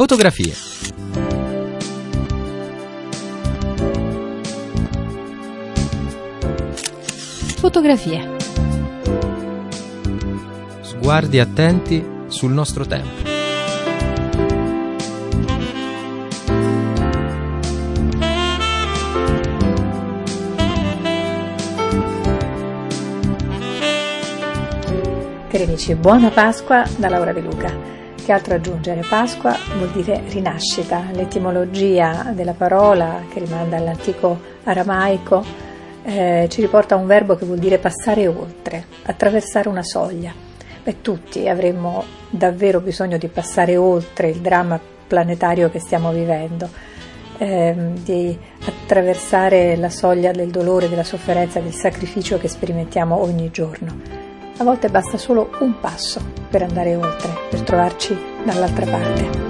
Fotografie. Fotografie. Sguardi attenti sul nostro tempo. Cari amici, buona Pasqua da Laura De Luca. Che altro aggiungere? Pasqua vuol dire rinascita, l'etimologia della parola che rimanda all'antico aramaico eh, ci riporta a un verbo che vuol dire passare oltre, attraversare una soglia. Beh, tutti avremmo davvero bisogno di passare oltre il dramma planetario che stiamo vivendo, eh, di attraversare la soglia del dolore, della sofferenza, del sacrificio che sperimentiamo ogni giorno. A volte basta solo un passo per andare oltre, per trovarci dall'altra parte.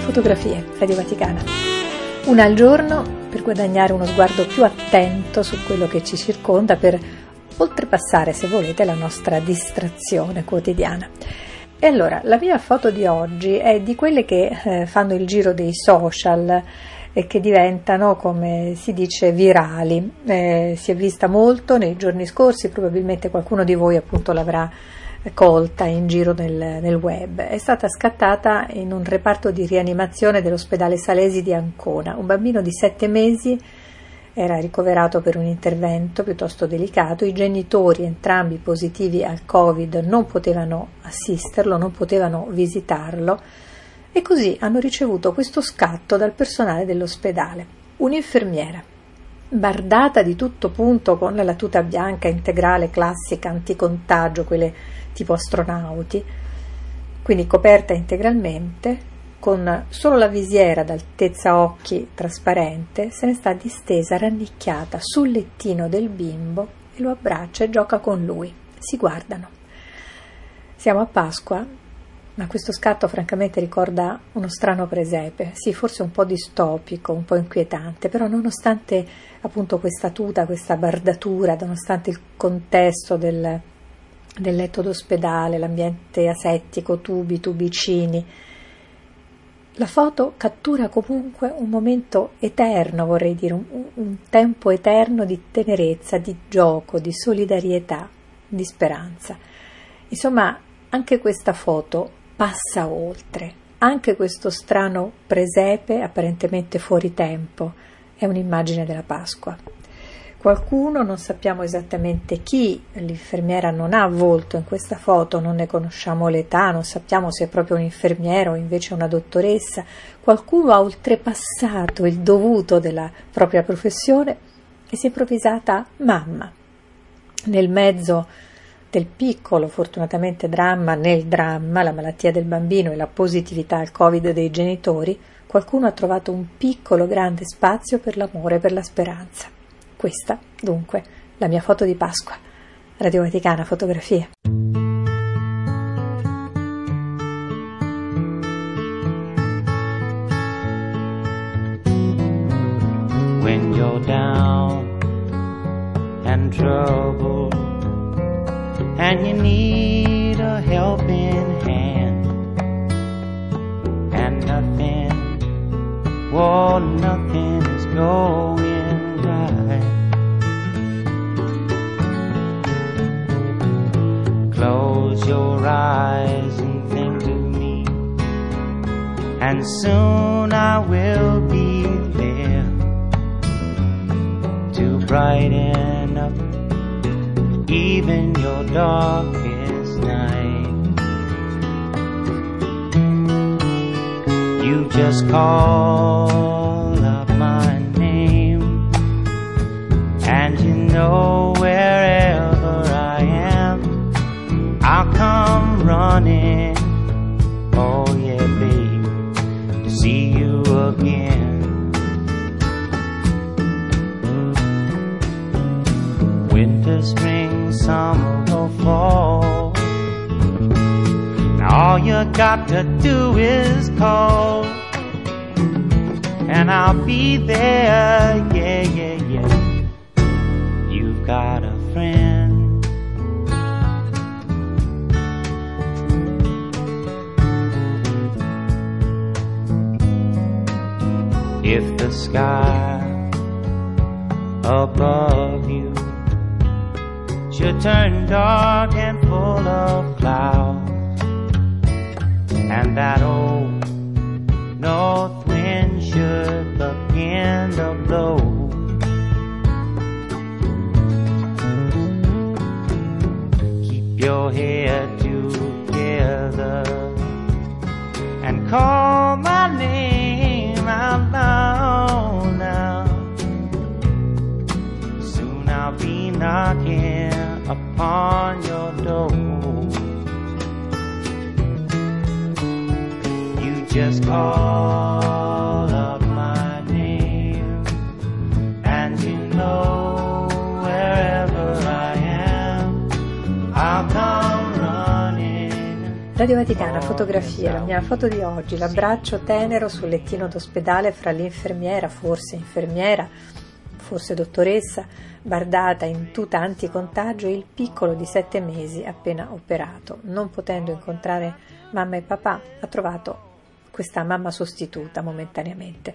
Fotografie, Radio Vaticana. Una al giorno per guadagnare uno sguardo più attento su quello che ci circonda, per oltrepassare, se volete, la nostra distrazione quotidiana. E allora, la mia foto di oggi è di quelle che eh, fanno il giro dei social e che diventano, come si dice, virali. Eh, si è vista molto nei giorni scorsi, probabilmente qualcuno di voi appunto l'avrà colta in giro nel, nel, web. È stata scattata in un reparto di rianimazione dell'ospedale Salesi di Ancona. Un bambino di sette mesi era ricoverato per un intervento piuttosto delicato. I genitori, entrambi positivi al Covid, non potevano assisterlo, non potevano visitarlo e così hanno ricevuto questo scatto dal personale dell'ospedale. Un'infermiera bardata di tutto punto con la tuta bianca integrale classica anticontagio, quelle tipo astronauti, quindi coperta integralmente, con solo la visiera d'altezza occhi trasparente, se ne sta distesa rannicchiata sul lettino del bimbo e lo abbraccia e gioca con lui. Si guardano. Siamo a Pasqua, ma questo scatto francamente ricorda uno strano presepe, sì, forse un po' distopico, un po' inquietante, però nonostante appunto questa tuta, questa bardatura, nonostante il contesto del, del letto d'ospedale, l'ambiente asettico, tubi, tubicini. La foto cattura comunque un momento eterno, vorrei dire, un, un tempo eterno di tenerezza, di gioco, di solidarietà, di speranza. Insomma, anche questa foto passa oltre. Anche questo strano presepe, apparentemente fuori tempo, è un'immagine della Pasqua qualcuno, non sappiamo esattamente chi, l'infermiera non ha volto in questa foto, non ne conosciamo l'età, non sappiamo se è proprio un infermiere o invece una dottoressa, qualcuno ha oltrepassato il dovuto della propria professione e si è improvvisata mamma. Nel mezzo del piccolo, fortunatamente dramma nel dramma, la malattia del bambino e la positività al Covid dei genitori, qualcuno ha trovato un piccolo grande spazio per l'amore per la speranza. Questa, dunque, la mia foto di Pasqua. Radio Vaticana Fotografie. When you're down and troubled and you need a helping hand and nothing, oh, nothing is going your and think of me, and soon I will be there to brighten up even your darkest night. You just call up my name, and you know wherever I am, I'll come running. Oh yeah, babe, to see you again. Winter, spring, summer, or fall. Now all you got to do is call, and I'll be there. Yeah, yeah, yeah. You've got a friend. The sky above you. Should turn dark and full of clouds Radio Vaticana, fotografia, la mia foto di oggi, l'abbraccio tenero sul lettino d'ospedale fra l'infermiera, forse infermiera, forse dottoressa, bardata in tuta anticontagio e il piccolo di sette mesi appena operato. Non potendo incontrare mamma e papà, ha trovato questa mamma sostituta momentaneamente.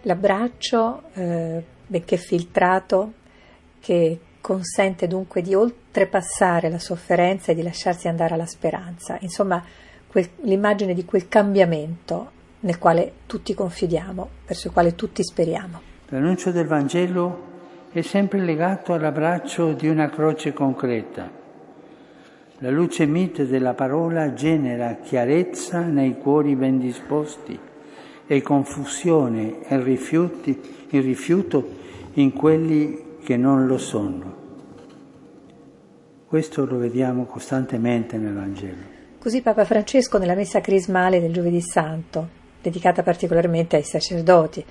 L'abbraccio, eh, benché filtrato, che consente dunque di oltrepassare la sofferenza e di lasciarsi andare alla speranza, insomma quel, l'immagine di quel cambiamento nel quale tutti confidiamo, verso il quale tutti speriamo. L'annuncio del Vangelo è sempre legato all'abbraccio di una croce concreta la luce mite della parola genera chiarezza nei cuori ben disposti e confusione e rifiuti, il rifiuto in quelli che non lo sono. Questo lo vediamo costantemente nel Vangelo. Così Papa Francesco nella messa crismale del Giovedì Santo, dedicata particolarmente ai sacerdoti,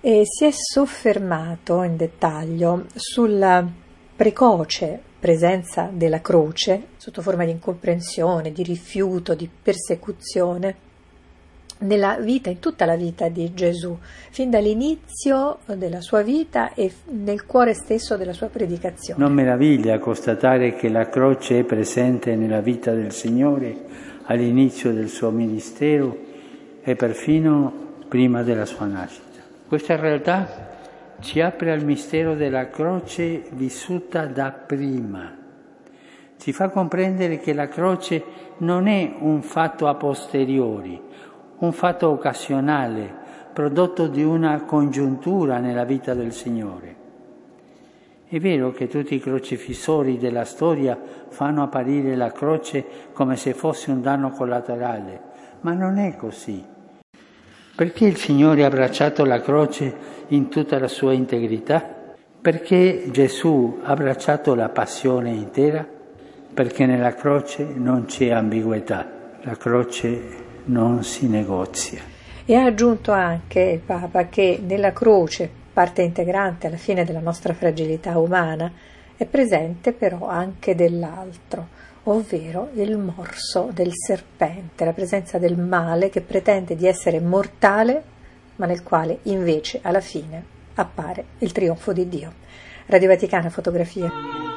e si è soffermato in dettaglio sulla precoce presenza della croce sotto forma di incomprensione, di rifiuto, di persecuzione nella vita, in tutta la vita di Gesù, fin dall'inizio della sua vita e nel cuore stesso della sua predicazione. Non meraviglia constatare che la croce è presente nella vita del Signore all'inizio del suo ministero e perfino prima della sua nascita. Questa realtà ci apre al mistero della croce vissuta da prima. Ci fa comprendere che la croce non è un fatto a posteriori, un fatto occasionale, prodotto di una congiuntura nella vita del Signore. È vero che tutti i crocifissori della storia fanno apparire la croce come se fosse un danno collaterale, ma non è così. Perché il Signore ha abbracciato la croce in tutta la sua integrità? Perché Gesù ha abbracciato la passione intera? Perché nella croce non c'è ambiguità, la croce non si negozia. E ha aggiunto anche il Papa che nella croce, parte integrante alla fine della nostra fragilità umana, è presente però anche dell'altro ovvero il morso del serpente, la presenza del male che pretende di essere mortale, ma nel quale invece alla fine appare il trionfo di Dio. Radio Vaticana, fotografie.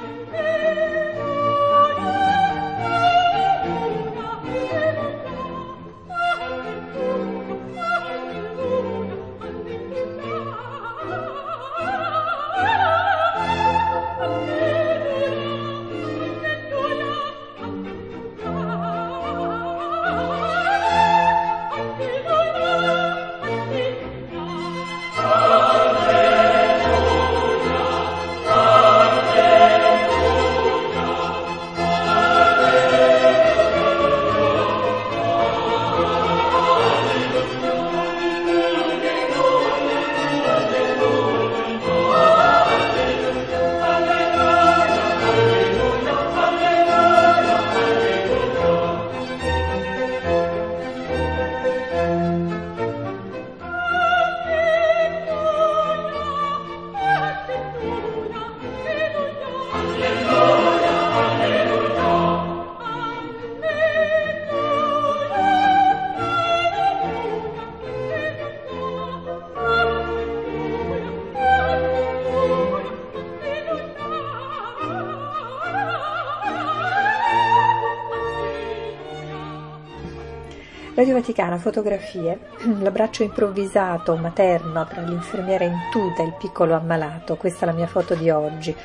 Radio Vaticana, fotografie, l'abbraccio improvvisato materno tra l'infermiera in tuta e il piccolo ammalato, questa è la mia foto di oggi,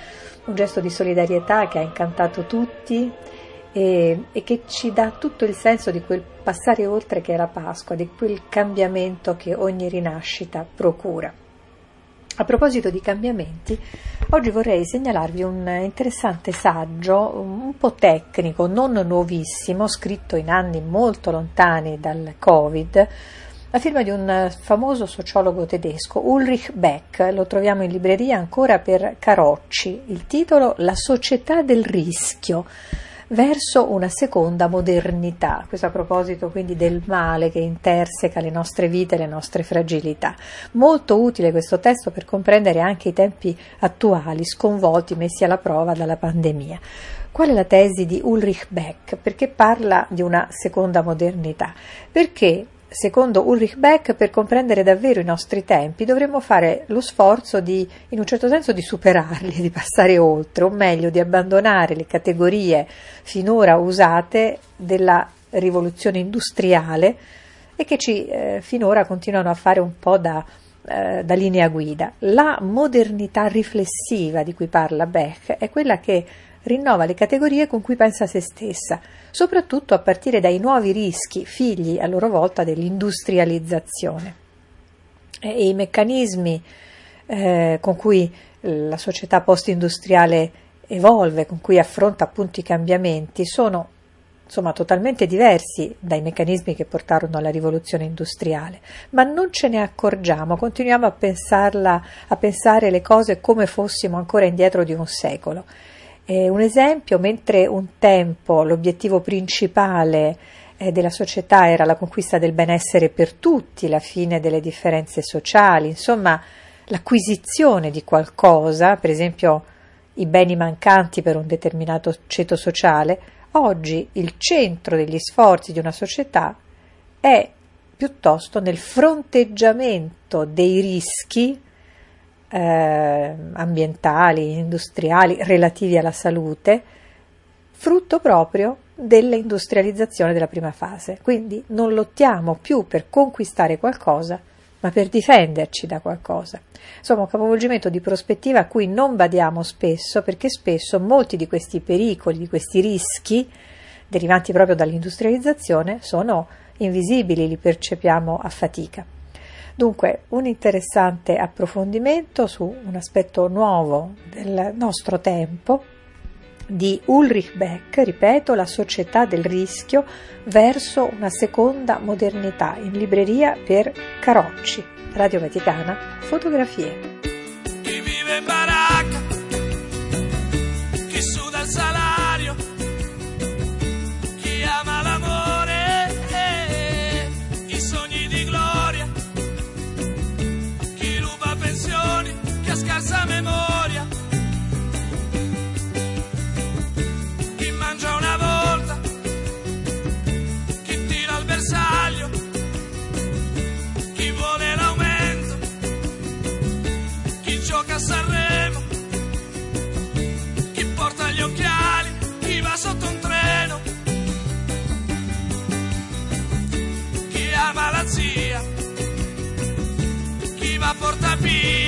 un gesto di solidarietà che ha incantato tutti e, e che ci dà tutto il senso di quel passare oltre che è la Pasqua, di quel cambiamento che ogni rinascita procura. A proposito di cambiamenti, oggi vorrei segnalarvi un interessante saggio, un po' tecnico, non nuovissimo, scritto in anni molto lontani dal Covid, la firma di un famoso sociologo tedesco, Ulrich Beck, lo troviamo in libreria ancora per Carocci, il titolo La società del rischio verso una seconda modernità. Questo a proposito quindi del male che interseca le nostre vite e le nostre fragilità. Molto utile questo testo per comprendere anche i tempi attuali, sconvolti, messi alla prova dalla pandemia. Qual è la tesi di Ulrich Beck? Perché parla di una seconda modernità? Perché secondo Ulrich Beck, per comprendere davvero i nostri tempi dovremmo fare lo sforzo di, in un certo senso, di superarli, di passare oltre, o meglio, di abbandonare le categorie finora usate della rivoluzione industriale e che ci eh, finora continuano a fare un po' da, eh, da linea guida. La modernità riflessiva di cui parla Beck è quella che rinnova le categorie con cui pensa se stessa, soprattutto a partire dai nuovi rischi, figli a loro volta dell'industrializzazione. E i meccanismi eh, con cui la società post-industriale evolve, con cui affronta appunto i cambiamenti, sono insomma totalmente diversi dai meccanismi che portarono alla rivoluzione industriale, ma non ce ne accorgiamo, continuiamo a, pensarla, a pensare le cose come fossimo ancora indietro di un secolo. Eh, un esempio, mentre un tempo l'obiettivo principale eh, della società era la conquista del benessere per tutti, la fine delle differenze sociali, insomma l'acquisizione di qualcosa, per esempio i beni mancanti per un determinato ceto sociale, oggi il centro degli sforzi di una società è piuttosto nel fronteggiamento dei rischi eh, ambientali, industriali relativi alla salute, frutto proprio dell'industrializzazione della prima fase. Quindi non lottiamo più per conquistare qualcosa, ma per difenderci da qualcosa. Insomma, un capovolgimento di prospettiva a cui non badiamo spesso, perché spesso molti di questi pericoli, di questi rischi derivanti proprio dall'industrializzazione sono invisibili, li percepiamo a fatica. Dunque, un interessante approfondimento su un aspetto nuovo del nostro tempo di Ulrich Beck, ripeto, La società del rischio verso una seconda modernità in libreria per Carocci. Radio Vaticana, fotografie. Chi vive in baracca, chi suda il salario, porta B.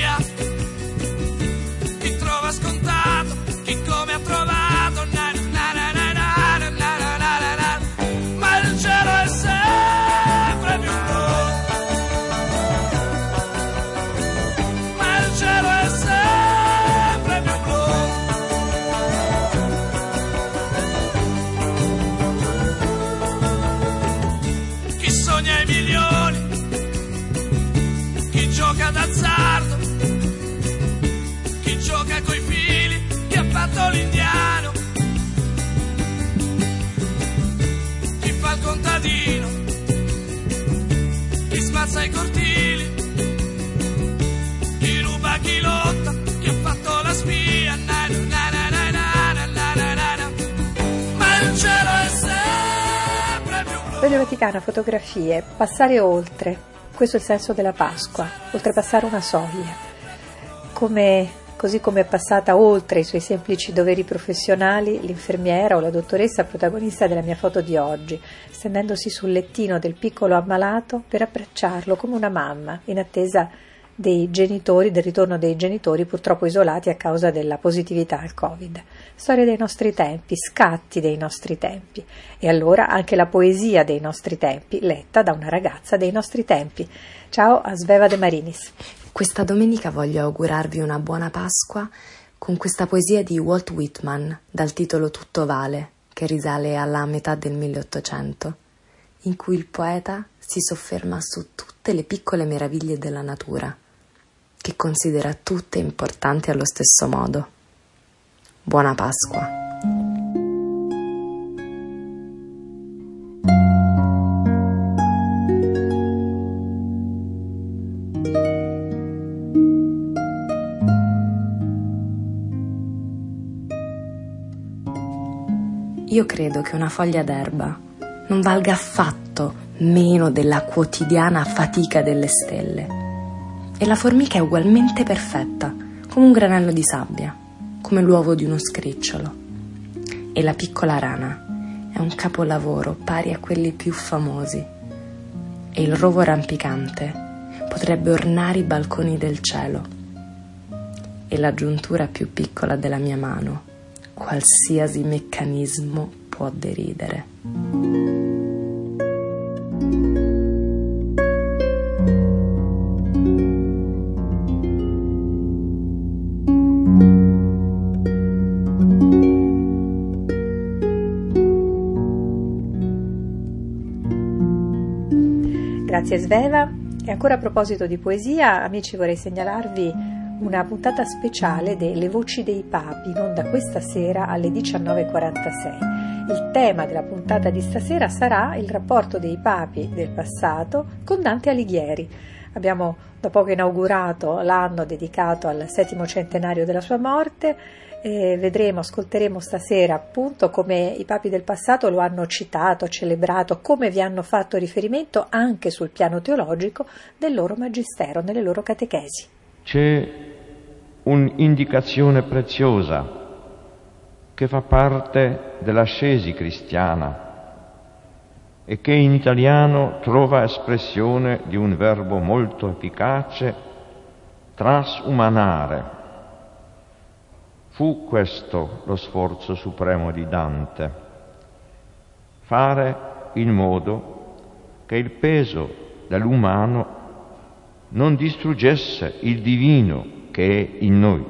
Radio Vaticana, fotografie, passare oltre, questo è il senso della Pasqua, oltrepassare una soglia, come così come è passata oltre i suoi semplici doveri professionali l'infermiera o la dottoressa protagonista della mia foto di oggi, stendendosi sul lettino del piccolo ammalato per abbracciarlo come una mamma, in attesa dei genitori, del ritorno dei genitori purtroppo isolati a causa della positività al Covid. Storia dei nostri tempi, scatti dei nostri tempi. E allora anche la poesia dei nostri tempi, letta da una ragazza dei nostri tempi. Ciao a Sveva De Marinis. Questa domenica voglio augurarvi una buona Pasqua con questa poesia di Walt Whitman dal titolo Tutto vale, che risale alla metà del 1800, in cui il poeta si sofferma su tutte le piccole meraviglie della natura, che considera tutte importanti allo stesso modo. Buona Pasqua. Io credo che una foglia d'erba non valga affatto meno della quotidiana fatica delle stelle. E la formica è ugualmente perfetta, come un granello di sabbia, come l'uovo di uno scricciolo. E la piccola rana è un capolavoro pari a quelli più famosi. E il rovo rampicante potrebbe ornare i balconi del cielo. E la giuntura più piccola della mia mano qualsiasi meccanismo può deridere. Grazie Sveva. E ancora a proposito di poesia, amici vorrei segnalarvi una puntata speciale delle Voci dei Papi, in onda questa sera alle 19.46. Il tema della puntata di stasera sarà il rapporto dei papi del passato con Dante Alighieri. Abbiamo da poco inaugurato l'anno dedicato al settimo centenario della sua morte e vedremo, ascolteremo stasera appunto come i papi del passato lo hanno citato, celebrato, come vi hanno fatto riferimento anche sul piano teologico del loro magistero, nelle loro catechesi. C'è un'indicazione preziosa che fa parte dell'ascesi cristiana e che in italiano trova espressione di un verbo molto efficace, trasumanare. Fu questo lo sforzo supremo di Dante, fare in modo che il peso dell'umano non distruggesse il divino che è in noi,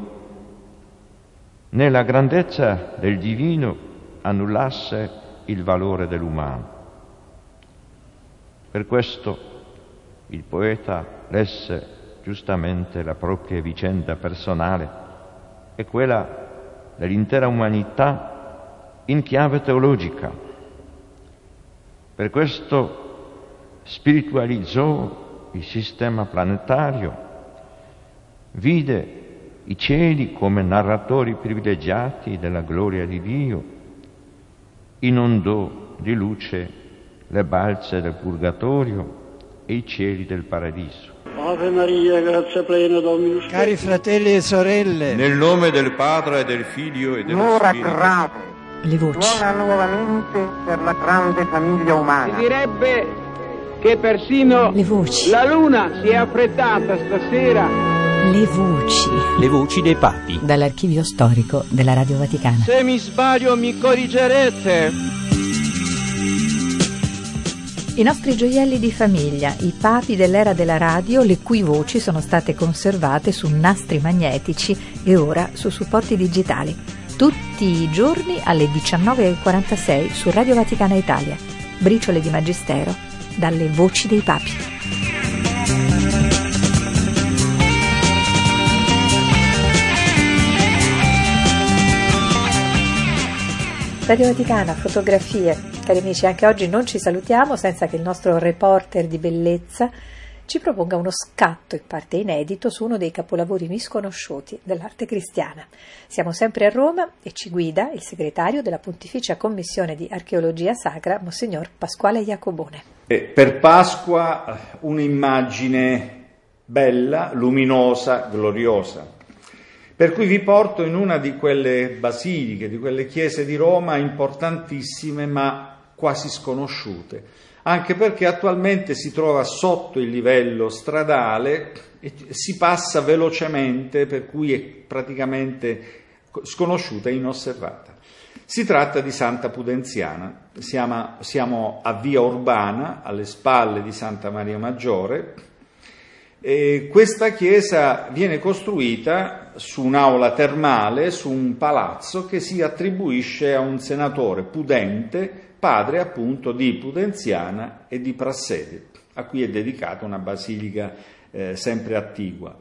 né la grandezza del divino annullasse il valore dell'umano. Per questo il poeta lesse giustamente la propria vicenda personale e quella dell'intera umanità in chiave teologica. Per questo spiritualizzò il sistema planetario, vide i cieli come narratori privilegiati della gloria di Dio, inondò di luce le balze del purgatorio e i cieli del paradiso. Ave Maria, grazia plena, Dominus Cari fratelli e sorelle, nel nome del Padre e del Figlio e dello L'ora Spirito. grave Le voci. suona nuovamente per la grande famiglia umana. Si direbbe che persino Le voci. la luna si è affrettata stasera. Le voci. Le voci dei papi. Dall'archivio storico della Radio Vaticana. Se mi sbaglio mi corrigerete. I nostri gioielli di famiglia, i papi dell'era della radio, le cui voci sono state conservate su nastri magnetici e ora su supporti digitali. Tutti i giorni alle 19.46 su Radio Vaticana Italia. Briciole di Magistero dalle voci dei papi. Radio Vaticana, fotografie. Cari amici, anche oggi non ci salutiamo senza che il nostro reporter di bellezza ci proponga uno scatto in parte inedito su uno dei capolavori misconosciuti dell'arte cristiana. Siamo sempre a Roma e ci guida il segretario della Pontificia Commissione di Archeologia Sacra, Monsignor Pasquale Iacobone. Eh, Per Pasqua un'immagine bella, luminosa, gloriosa. Per cui vi porto in una di quelle basiliche, di quelle chiese di Roma importantissime ma quasi sconosciute, anche perché attualmente si trova sotto il livello stradale e si passa velocemente, per cui è praticamente sconosciuta e inosservata. Si tratta di Santa Pudenziana, siamo, a Via Urbana, alle spalle di Santa Maria Maggiore, e questa chiesa viene costruita su un'aula termale, su un palazzo che si attribuisce a un senatore pudente, padre appunto di Pudenziana e di Prassede, a cui è dedicata una basilica eh, sempre attigua.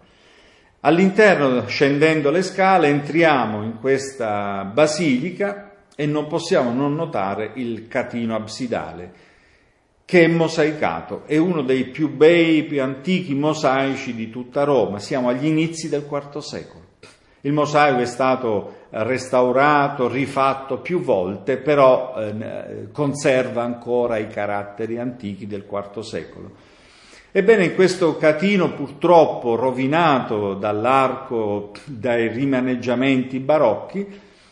All'interno, scendendo le scale, entriamo in questa basilica e non possiamo non notare il catino absidale che è mosaicato, è uno dei più bei, più antichi mosaici di tutta Roma, siamo agli inizi del IV secolo. Il mosaico è stato restaurato, rifatto più volte, però eh, conserva ancora i caratteri antichi del IV secolo. Ebbene, in questo catino purtroppo rovinato dall'arco, dai rimaneggiamenti barocchi,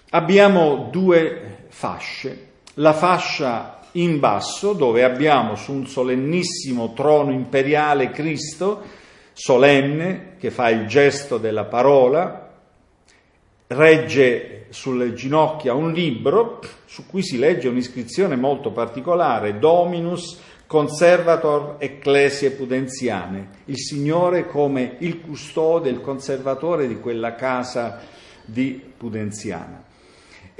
abbiamo due fasce. La fascia in basso, dove abbiamo su un solennissimo trono imperiale Cristo, solenne, che fa il gesto della parola, regge sulle ginocchia un libro su cui si legge un'iscrizione molto particolare, Dominus Conservator Ecclesiae Pudenziane, il Signore come il custode, il conservatore di quella casa di Pudenziana.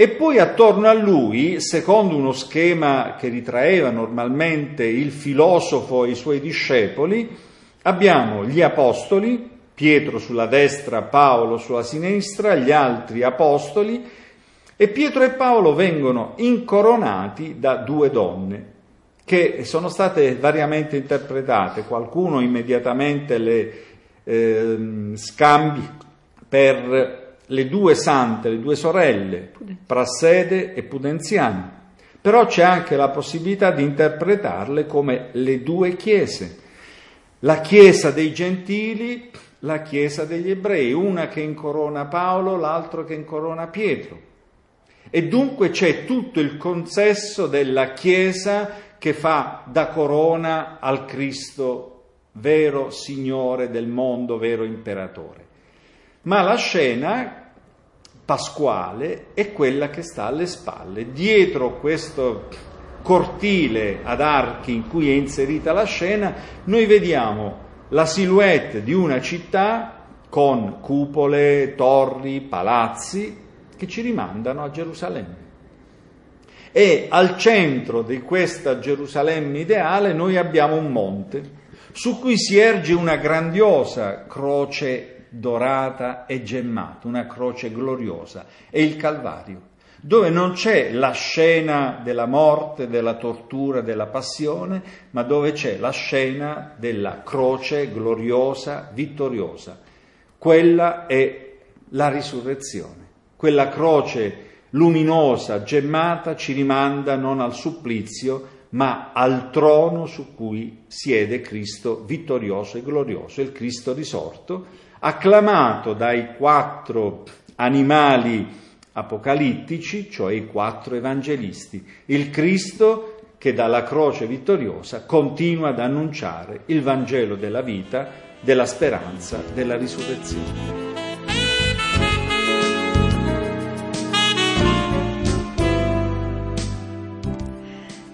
E poi attorno a lui, secondo uno schema che ritraeva normalmente il filosofo e i suoi discepoli, abbiamo gli apostoli, Pietro sulla destra, Paolo sulla sinistra, gli altri apostoli, e Pietro e Paolo vengono incoronati da due donne che sono state variamente interpretate, qualcuno immediatamente le eh, scambi per le due sante, le due sorelle, Prassede e Pudenziana. Però c'è anche la possibilità di interpretarle come le due chiese, la chiesa dei gentili, la chiesa degli ebrei, una che incorona Paolo, l'altro che incorona Pietro. E dunque c'è tutto il consesso della chiesa che fa da corona al Cristo vero Signore del mondo, vero imperatore. Ma la scena pasquale è quella che sta alle spalle. Dietro questo cortile ad archi in cui è inserita la scena, noi vediamo la silhouette di una città con cupole, torri, palazzi che ci rimandano a Gerusalemme. E al centro di questa Gerusalemme ideale noi abbiamo un monte su cui si erge una grandiosa croce dorata e gemmata, una croce gloriosa, è il Calvario, dove non c'è la scena della morte, della tortura, della passione, ma dove c'è la scena della croce gloriosa, vittoriosa. Quella è la risurrezione. Quella croce luminosa, gemmata, ci rimanda non al supplizio, ma al trono su cui siede Cristo vittorioso e glorioso, il Cristo risorto, acclamato dai quattro animali apocalittici, cioè i quattro evangelisti, il Cristo che dalla croce vittoriosa continua ad annunciare il Vangelo della vita, della speranza, della risurrezione.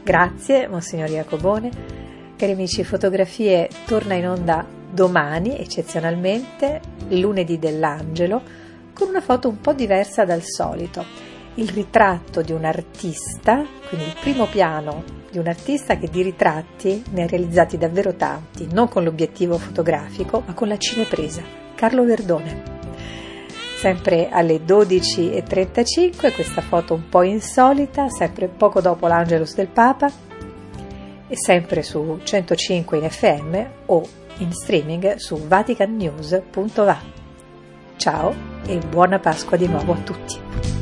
Grazie, Monsignor Jacobone. Cari amici, Fotografie torna in onda domani, eccezionalmente, lunedì dell'angelo, con una foto un po' diversa dal solito. Il ritratto di un artista, quindi il primo piano di un artista che di ritratti ne ha realizzati davvero tanti, non con l'obiettivo fotografico, ma con la cinepresa. Carlo Verdone. Sempre alle 12.35 questa foto un po' insolita, sempre poco dopo l'Angelus del Papa e sempre su 105 in FM o in streaming su vaticannews.va. Ciao e buona Pasqua di nuovo a tutti.